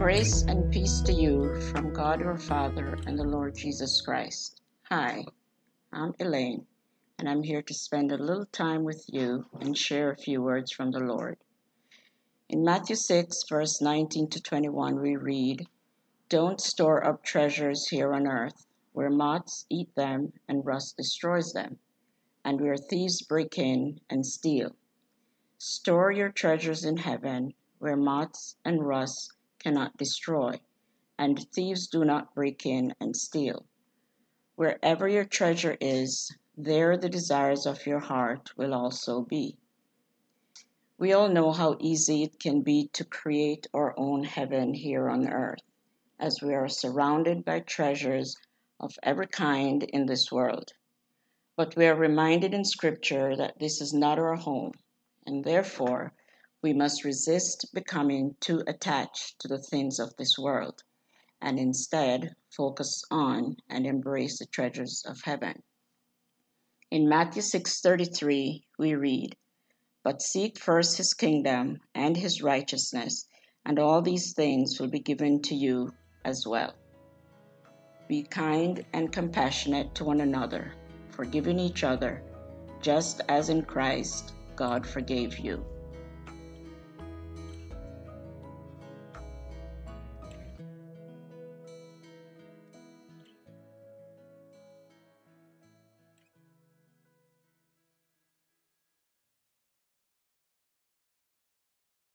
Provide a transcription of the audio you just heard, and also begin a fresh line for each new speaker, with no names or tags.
Grace and peace to you from God our Father and the Lord Jesus Christ. Hi, I'm Elaine, and I'm here to spend a little time with you and share a few words from the Lord. In Matthew 6, verse 19 to 21, we read, Don't store up treasures here on earth, where moths eat them and rust destroys them, and where thieves break in and steal. Store your treasures in heaven, where moths and rust cannot destroy, and thieves do not break in and steal. Wherever your treasure is, there the desires of your heart will also be. We all know how easy it can be to create our own heaven here on earth, as we are surrounded by treasures of every kind in this world. But we are reminded in Scripture that this is not our home, and therefore we must resist becoming too attached to the things of this world and instead focus on and embrace the treasures of heaven. In Matthew 6:33 we read, "But seek first his kingdom and his righteousness, and all these things will be given to you as well." Be kind and compassionate to one another, forgiving each other, just as in Christ God forgave you.